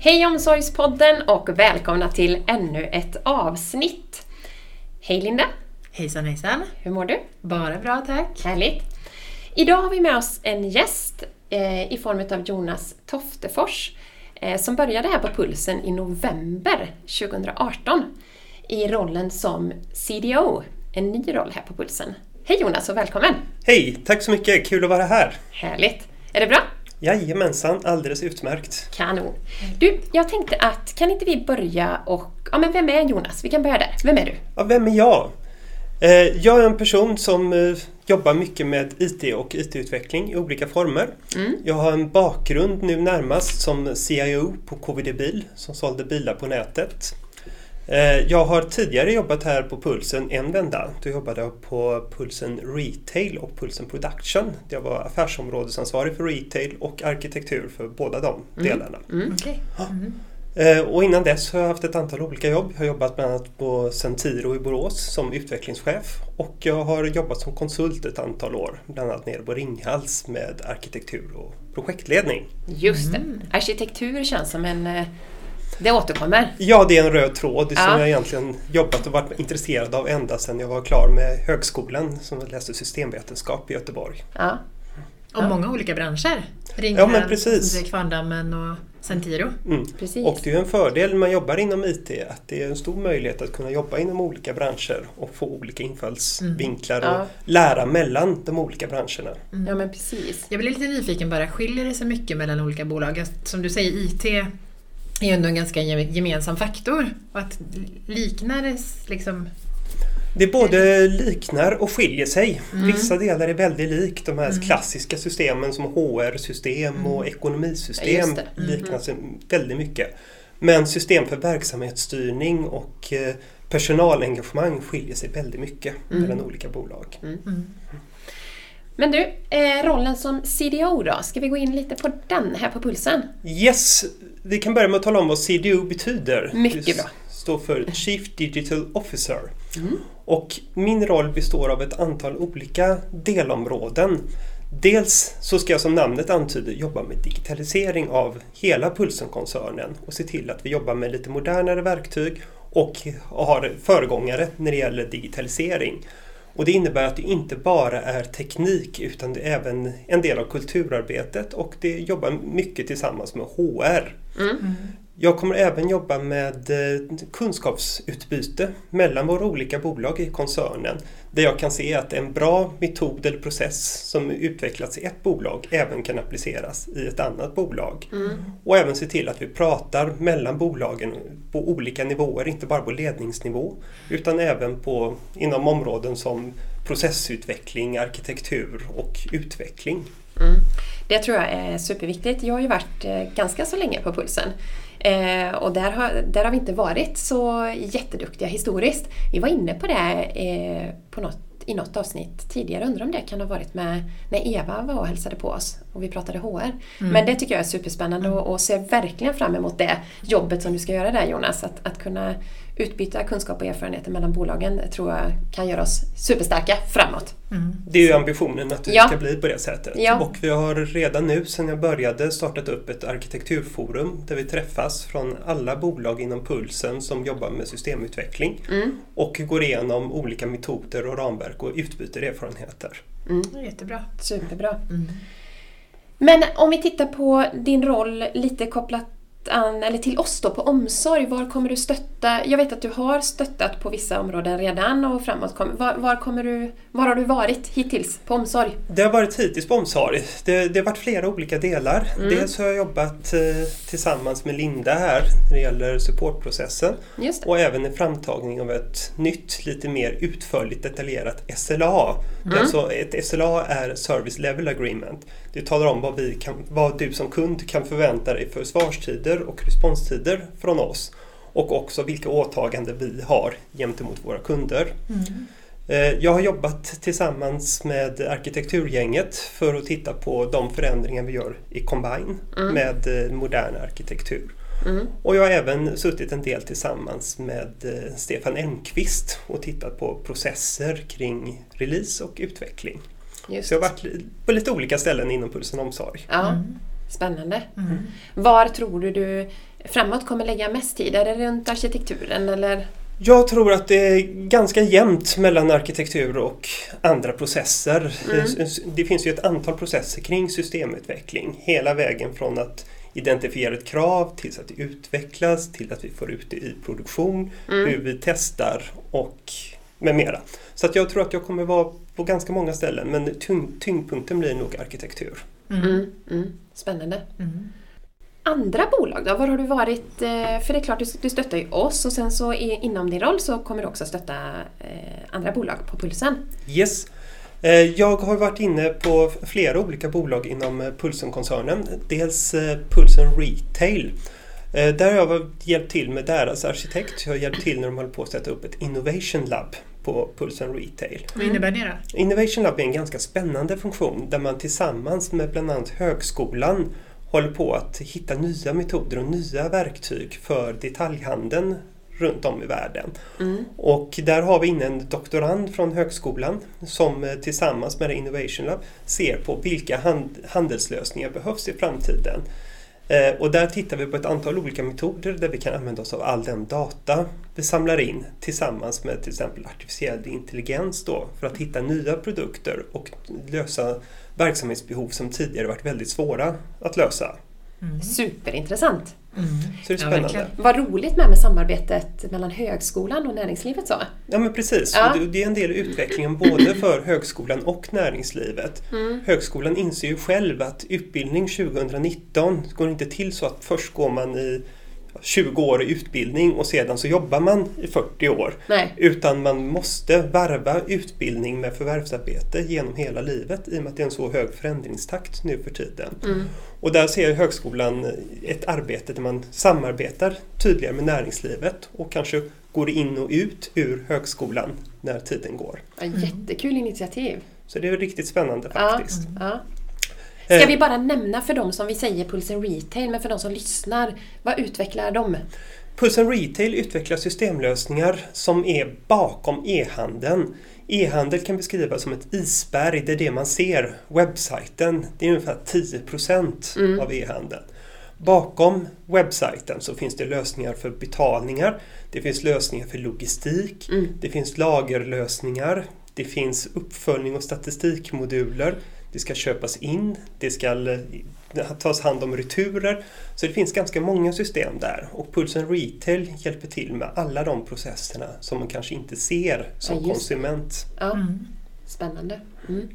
Hej Omsorgspodden och välkomna till ännu ett avsnitt. Hej Linda! Hejsan hejsan! Hur mår du? Bara bra tack! Härligt! Idag har vi med oss en gäst eh, i form av Jonas Toftefors eh, som började här på Pulsen i november 2018 i rollen som CDO, en ny roll här på Pulsen. Hej Jonas och välkommen! Hej, tack så mycket, kul att vara här! Härligt! Är det bra? Jajamensan, alldeles utmärkt. Kanon. Du, jag tänkte att kan inte vi börja och... Ja, men vem är Jonas? Vi kan börja där. Vem är du? Ja, vem är jag? Eh, jag är en person som eh, jobbar mycket med IT och IT-utveckling i olika former. Mm. Jag har en bakgrund nu närmast som CIO på KVD Bil som sålde bilar på nätet. Eh, jag har tidigare jobbat här på Pulsen en vända. Då jobbade jag på Pulsen Retail och Pulsen Production. Jag var affärsområdesansvarig för retail och arkitektur för båda de delarna. Mm. Okej. Eh, Och innan dess har jag haft ett antal olika jobb. Jag har jobbat bland annat på Centiro i Borås som utvecklingschef och jag har jobbat som konsult ett antal år, bland annat nere på Ringhals med arkitektur och projektledning. Just det. Arkitektur känns som en... Det återkommer. Ja, det är en röd tråd Ja. som jag egentligen jobbat och varit intresserad av ända sedan jag var klar med högskolan som jag läste systemvetenskap i Göteborg. Ja. Och många olika branscher. Ja, men precis. som Kvarndammen och Centiro. Mm. Precis. Och det är en fördel när man jobbar inom IT att det är en stor möjlighet att kunna jobba inom olika branscher och få olika infallsvinklar Ja. och lära mellan de olika branscherna. ja, men precis. Jag blir lite nyfiken bara, skiljer det sig mycket mellan olika bolag? Som du säger, IT är ju ändå en ganska gem- gemensam faktor. Och att liknar liksom... Det både liknar och skiljer sig. Vissa delar är väldigt lik de här klassiska systemen som HR-system och Ja, ekonomisystem det. liknar sig väldigt mycket. Men system för verksamhetsstyrning och eh, personalengagemang skiljer sig väldigt mycket mellan olika bolag. Men du, eh, rollen som CDO då? Ska vi gå in lite på den här på Pulsen? Yes, vi kan börja med att tala om vad CDO betyder. Mycket Det bra. står för Chief Digital Officer. Och min roll består av ett antal olika delområden. Dels så ska jag som namnet antyder jobba med digitalisering av hela Pulsen-koncernen och se till att vi jobbar med lite modernare verktyg och har föregångare när det gäller digitalisering. Och det innebär att det inte bara är teknik utan det är även en del av kulturarbetet. Och det jobbar mycket tillsammans med HR. Jag kommer även jobba med eh, kunskapsutbyte mellan våra olika bolag i koncernen. Där jag kan se att en bra metod eller process som utvecklats i ett bolag även kan appliceras i ett annat bolag. Och även se till att vi pratar mellan bolagen på olika nivåer, inte bara på ledningsnivå utan även på, inom områden som processutveckling, arkitektur och utveckling. Mm. Det tror jag är superviktigt. Jag har ju varit eh, ganska så länge på Pulsen. Eh, och där har, där har vi inte varit så jätteduktiga historiskt. Vi var inne på det eh, på något, i något avsnitt tidigare. Undrar om det kan ha varit med när Eva var och hälsade på oss och vi pratade HR. Men det tycker jag är superspännande och, och ser verkligen fram emot det jobbet som du ska göra där Jonas. Att, att kunna utbyta kunskap och erfarenheter mellan bolagen tror jag kan göra oss superstarka framåt. Det är ju ambitionen att det Ja. ska bli på det sättet. Ja. Och vi har redan nu sedan jag började startat upp ett arkitekturforum där vi träffas från alla bolag inom Pulsen som jobbar med systemutveckling Mm. och går igenom olika metoder och ramverk och utbyter erfarenheter. Det är jättebra. Superbra. Men om vi tittar på din roll lite kopplat eller till oss då på omsorg. Var kommer du stötta? Jag vet att du har stöttat på vissa områden redan och framåt. Var, var, kommer du, var har du varit hittills på omsorg? Det har varit hittills på omsorg. Det, det har varit flera olika delar. Dels har jag jobbat eh, tillsammans med Linda här när det gäller supportprocessen och även en framtagning av ett nytt, lite mer utförligt detaljerat SLA. Alltså ett SLA är Service Level Agreement. Det talar om vad, vi kan, vad du som kund kan förvänta dig för svarstider och responstider från oss. Och också vilka åtaganden vi har gentemot våra kunder. Eh, Jag har jobbat tillsammans med arkitekturgänget för att titta på de förändringar vi gör i Combine med eh, modern arkitektur. Mm. Och jag har även suttit en del tillsammans med eh, Stefan Elmqvist och tittat på processer kring release och utveckling. Just. Så jag har varit på lite olika ställen inom Pulsen Omsorg. Ja. Spännande. Mm. Var tror du du framåt kommer lägga mest tid? Är det runt arkitekturen eller? Jag tror att det är ganska jämnt mellan arkitektur och andra processer. Mm. Det finns ju ett antal processer kring systemutveckling. Hela vägen från att identifiera ett krav tills att det utvecklas, till att vi får ut det i produktion, Mm. hur vi testar och med mera. Så att jag tror att jag kommer vara på ganska många ställen men tyng, tyngdpunkten blir nog arkitektur. Mm. Mm. Mm. Spännande. Mm. Andra bolag då? Var har du varit? eh, För det är klart, du, du stöttar ju oss och sen så inom din roll så kommer du också stötta eh, andra bolag på Pulsen. Yes. Eh, Jag har varit inne på flera olika bolag inom Pulsen-koncernen. Dels Pulsen Retail. Där har jag hjälpt till med deras arkitekt. Jag har hjälpt till när de håller på att sätta upp ett Innovation Lab på Pulsen Retail. Vad innebär det då? Innovation Lab är en ganska spännande funktion där man tillsammans med bland annat högskolan håller på att hitta nya metoder och nya verktyg för detaljhandeln runt om i världen. Mm. Och där har vi inne en doktorand från högskolan som eh, tillsammans med Innovation Lab ser på vilka hand, handelslösningar behövs i framtiden. Eh, och där tittar vi på ett antal olika metoder där vi kan använda oss av all den data vi samlar in tillsammans med till exempel artificiell intelligens då för att hitta nya produkter och lösa verksamhetsbehov som tidigare varit väldigt svåra att lösa. Mm. Superintressant! Mm. Så det är Ja, spännande. verkligen. Vad roligt med, med samarbetet mellan högskolan och näringslivet så. Ja men precis, Ja. Och det- det är en del i utvecklingen både för högskolan och näringslivet. Mm. Högskolan inser ju själv att utbildning 2019 går inte till så att först går man i 20 år i utbildning och sedan så jobbar man i 40 år. Nej. Utan man måste varva utbildning med förvärvsarbete genom hela livet i och med att det är en så hög förändringstakt nu för tiden. Mm. Och där ser högskolan ett arbete där man samarbetar tydligare med näringslivet och kanske går in och ut ur högskolan när tiden går. Ja, jättekul initiativ. Så det är riktigt spännande Ja, faktiskt. ja. Eh, Ska vi bara nämna för dem som vi säger Pulsen Retail, men för de som lyssnar, vad utvecklar de? Pulsen Retail utvecklar systemlösningar som är bakom e-handeln. E-handel kan beskrivas som ett isberg, det är det man ser. Webbsajten, det är ungefär 10 Mm. av e-handeln. Bakom webbsajten så finns det lösningar för betalningar, det finns lösningar för logistik, Mm. det finns lagerlösningar, det finns uppföljning och statistikmoduler, det ska köpas in, det ska eh, tas hand om returer. Så det finns ganska många system där och Pulsen Retail hjälper till med alla de processerna som man kanske inte ser som Ja, konsument. Ja, Mm. Spännande. Mm.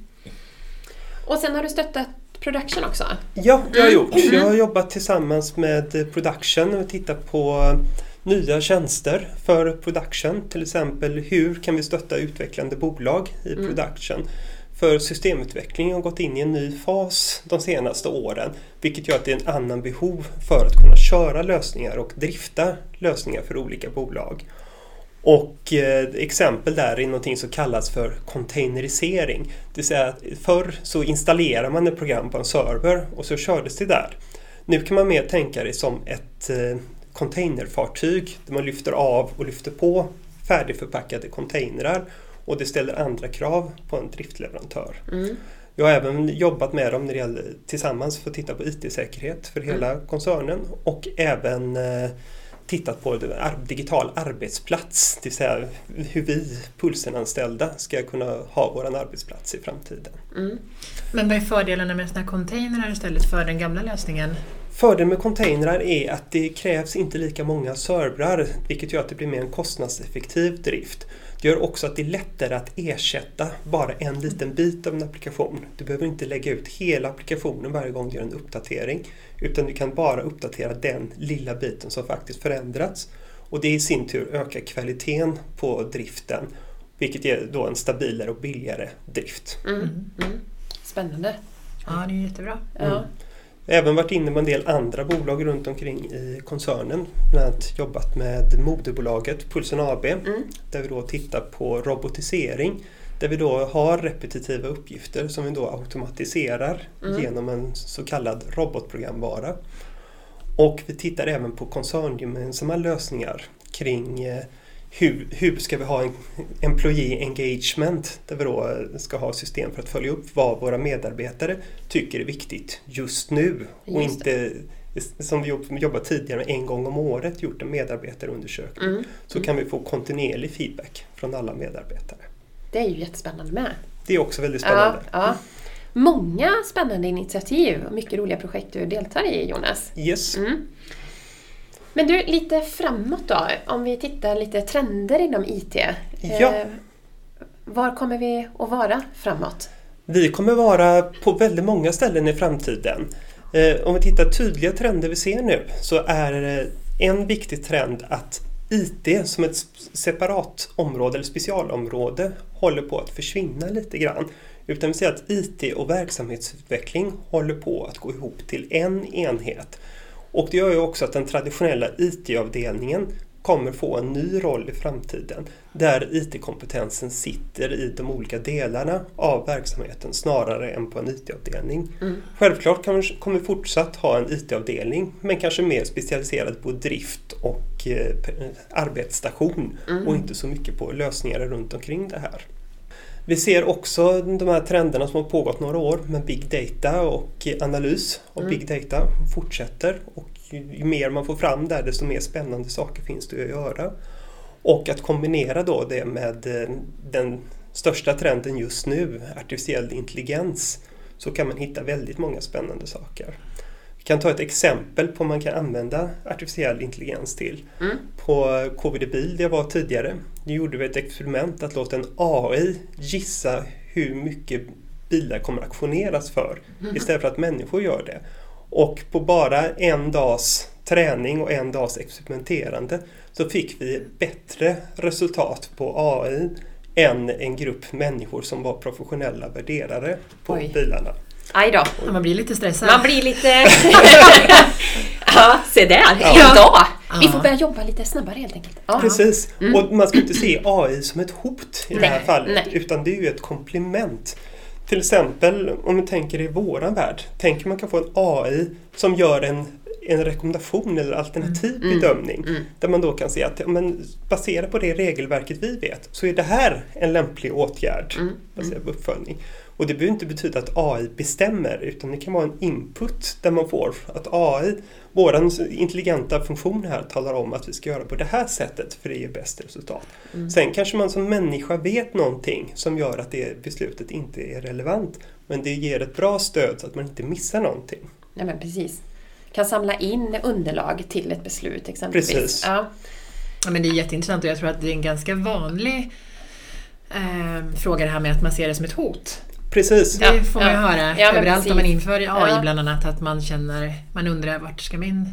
Och sen har du stöttat production också? Ja, det har jag gjort. Mm. Jag har jobbat tillsammans med production och tittat på nya tjänster för production. Till exempel hur kan vi stötta utvecklande bolag i Mm. För systemutvecklingen har gått in i en ny fas de senaste åren vilket gör att det är en annan behov för att kunna köra lösningar och drifta lösningar för olika bolag. Och eh, exempel där är någonting som kallas för containerisering. Det vill säga att förr så installerar man ett program på en server och så kördes det där. Nu kan man mer tänka det som ett eh, containerfartyg där man lyfter av och lyfter på färdigförpackade containrar och det ställer andra krav på en driftleverantör. Mm. Jag har även jobbat med dem när det gäller, tillsammans för att titta på IT-säkerhet för hela koncernen och även eh, tittat på digital arbetsplats, det vill säga hur vi pulsenanställda ska kunna ha vår arbetsplats i framtiden. Mm. Men vad är fördelarna med sådana här containrar istället för den gamla lösningen? Fördelen med containrar är att det krävs inte lika många servrar vilket gör att det blir mer en kostnadseffektiv drift. Gör också att det är lättare att ersätta bara en liten bit av en applikation. Du behöver inte lägga ut hela applikationen varje gång du gör en uppdatering utan du kan bara uppdatera den lilla biten som faktiskt förändrats. Och det i sin tur ökar kvaliteten på driften vilket ger då en stabilare och billigare drift. Mm. Mm. Spännande. Ja, det är jättebra. Ja. Mm. Har även varit inne med en del andra bolag runt omkring i koncernen. Bland annat jobbat med moderbolaget Pulsen AB Mm. där vi då tittar på robotisering. Där vi då har repetitiva uppgifter som vi då automatiserar Mm. genom en så kallad robotprogramvara. Och vi tittar även på koncerngemensamma lösningar kring eh, hur, hur ska vi ha en employee engagement där vi då ska ha system för att följa upp vad våra medarbetare tycker är viktigt just nu och Just inte som vi jobbat tidigare en gång om året gjort en medarbetarundersökning. Mm. Så kan vi få kontinuerlig feedback från alla medarbetare. Det är ju jättespännande med. Det är också väldigt Ja, spännande. ja. Många spännande initiativ och mycket roliga projekt du deltar i Jonas. Yes. Mm. Men du, lite framåt då, om vi tittar lite trender inom IT. Ja. Eh, var kommer vi att vara framåt? Vi kommer vara på väldigt många ställen i framtiden. Eh, om vi tittar tydliga trender vi ser nu så är eh, en viktig trend att IT som ett separat område eller specialområde håller på att försvinna lite grann. Utan vi ser att IT och verksamhetsutveckling håller på att gå ihop till en enhet. Och det gör ju också att den traditionella IT-avdelningen kommer få en ny roll i framtiden där IT-kompetensen sitter i de olika delarna av verksamheten snarare än på en IT-avdelning. Mm. Självklart kan vi, kommer vi fortsatt ha en IT-avdelning men kanske mer specialiserad på drift och eh, arbetsstation Mm. och inte så mycket på lösningar runt omkring det här. Vi ser också de här trenderna som har pågått några år med big data och analys av Mm. big data fortsätter och ju, mer man får fram där desto mer spännande saker finns det att göra. Och att kombinera då det med eh, den största trenden just nu, artificiell intelligens, så kan man hitta väldigt många spännande saker. Vi kan ta ett exempel på vad man kan använda artificiell intelligens till. Mm. På KVD Bil där jag var tidigare, nu gjorde vi ett experiment att låta en AI gissa hur mycket bilar kommer auktioneras för istället för att människor gör det. Och på bara en dags träning och en dags experimenterande så fick vi bättre resultat på AI än en grupp människor som var professionella värderare på Oj. bilarna. Aj då, Ja, Man blir lite stressad. man blir lite... ja, se där, Ja. dag! Vi får börja jobba lite snabbare helt enkelt. Ja. Precis, och man ska inte se AI som ett hot i det här Nej, fallet nej. utan det är ju ett komplement. Till exempel om vi tänker i våran värld, tänker man kan få en AI som gör en, en rekommendation eller alternativ bedömning Mm. där man då kan se att men, baserat på det regelverket vi vet så är det här en lämplig åtgärd Mm. baserat på uppföljning. Och det behöver inte betyda att AI bestämmer utan det kan vara en input där man får att AI, våran intelligenta funktion här talar om att vi ska göra på det här sättet för det ger bäst resultat. Mm. Sen kanske man som människa vet någonting som gör att det beslutet inte är relevant men det ger ett bra stöd så att man inte missar någonting. Nej, men precis. Kan samla in underlag till ett beslut exempelvis. Precis. Ja. Ja, men det är jätteintressant och jag tror att det är en ganska vanlig eh, fråga det här med att man ser det som ett hot. Precis! Det Ja, får man ju ja. höra Ja, men överallt om man inför AI Ja. bland annat att man känner, man undrar vart ska min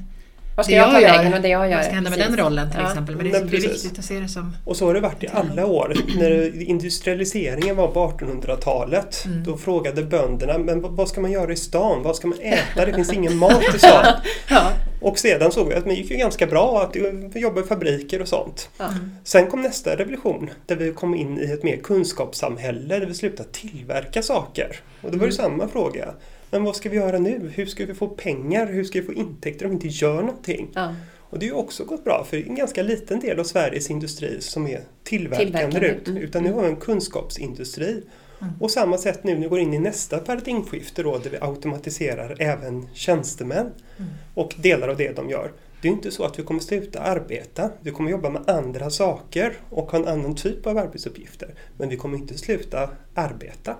Vad ska det jag ta gör, vägen och det jag gör? Vad ska hända med precis. den rollen till Ja. exempel? Men det Nej, är, det är precis. viktigt att se det som... Och så har det varit i alla år. När industrialiseringen var på 1800-talet Mm. då frågade bönderna men vad- vad ska man göra i stan? Vad ska man äta? Det finns ingen mat i stan. Ja. Och sedan såg vi att det gick ju ganska bra att jobba i fabriker och sånt. Ja. Sen kom nästa revolution där vi kom in i ett mer kunskapssamhälle där vi slutade tillverka saker. Och då var det samma fråga. Men vad ska vi göra nu? Hur ska vi få pengar? Hur ska vi få intäkter om vi inte gör någonting? Ja. Och det har ju också gått bra för det är en ganska liten del av Sveriges industri som är tillverkande, Tillverkande, ut. mm, Utan nu har vi en kunskapsindustri. Mm. Och samma sätt nu när vi går in i nästa paradigmskifte då där vi automatiserar även tjänstemän Mm. och delar av det de gör. Det är inte så att vi kommer sluta arbeta. Vi kommer jobba med andra saker och ha en annan typ av arbetsuppgifter. Men vi kommer inte sluta arbeta.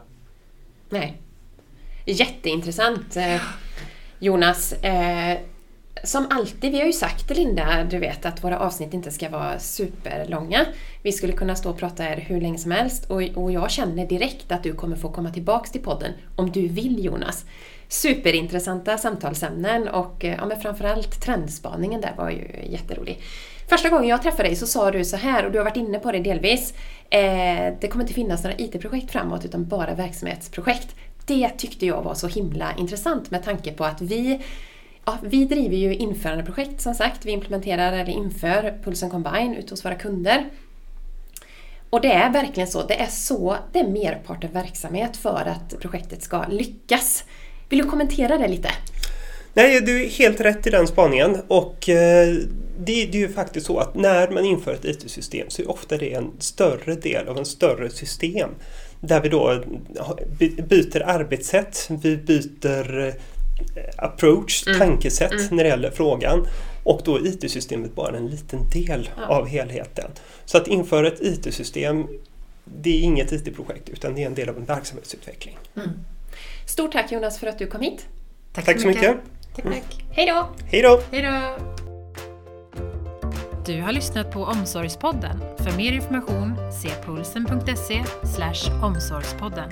Nej. Jätteintressant eh, Jonas. Eh, som alltid, vi har ju sagt till Linda, du vet att våra avsnitt inte ska vara superlånga. Vi skulle kunna stå och prata här hur länge som helst och, och jag känner direkt att du kommer få komma tillbaks till podden om du vill Jonas. Superintressanta samtalsämnen och eh, ja, men framförallt trendspaningen där var ju jätterolig. Första gången jag träffade dig så sa du så här, och du har varit inne på det delvis. Eh, det kommer inte finnas några IT-projekt framåt utan bara verksamhetsprojekt. Det tyckte jag var så himla intressant med tanke på att vi Ja, vi driver ju införandeprojekt som sagt. Vi implementerar eller inför Pulsen Combine ute hos våra kunder. Och det är verkligen så. Det är så det är merparten verksamhet för att projektet ska lyckas. Vill du kommentera det lite? Nej, du är helt rätt i den spaningen och eh, det, det är ju faktiskt så att när man inför ett IT-system så är ofta det en större del av en större system. Där vi då byter arbetssätt, vi byter eh, approach, mm. tankesätt mm. när det gäller frågan. Och då är IT-systemet bara en liten del ja. av helheten. Så att införa ett IT-system det är inget IT-projekt utan det är en del av en verksamhetsutveckling. Mm. Stort tack Jonas för att du kom hit. Tack, tack så mycket. mycket. Tack, tack. Hej då! Hej då! Hej då! Du har lyssnat på Omsorgspodden. För mer information se pulsen.se omsorgspodden.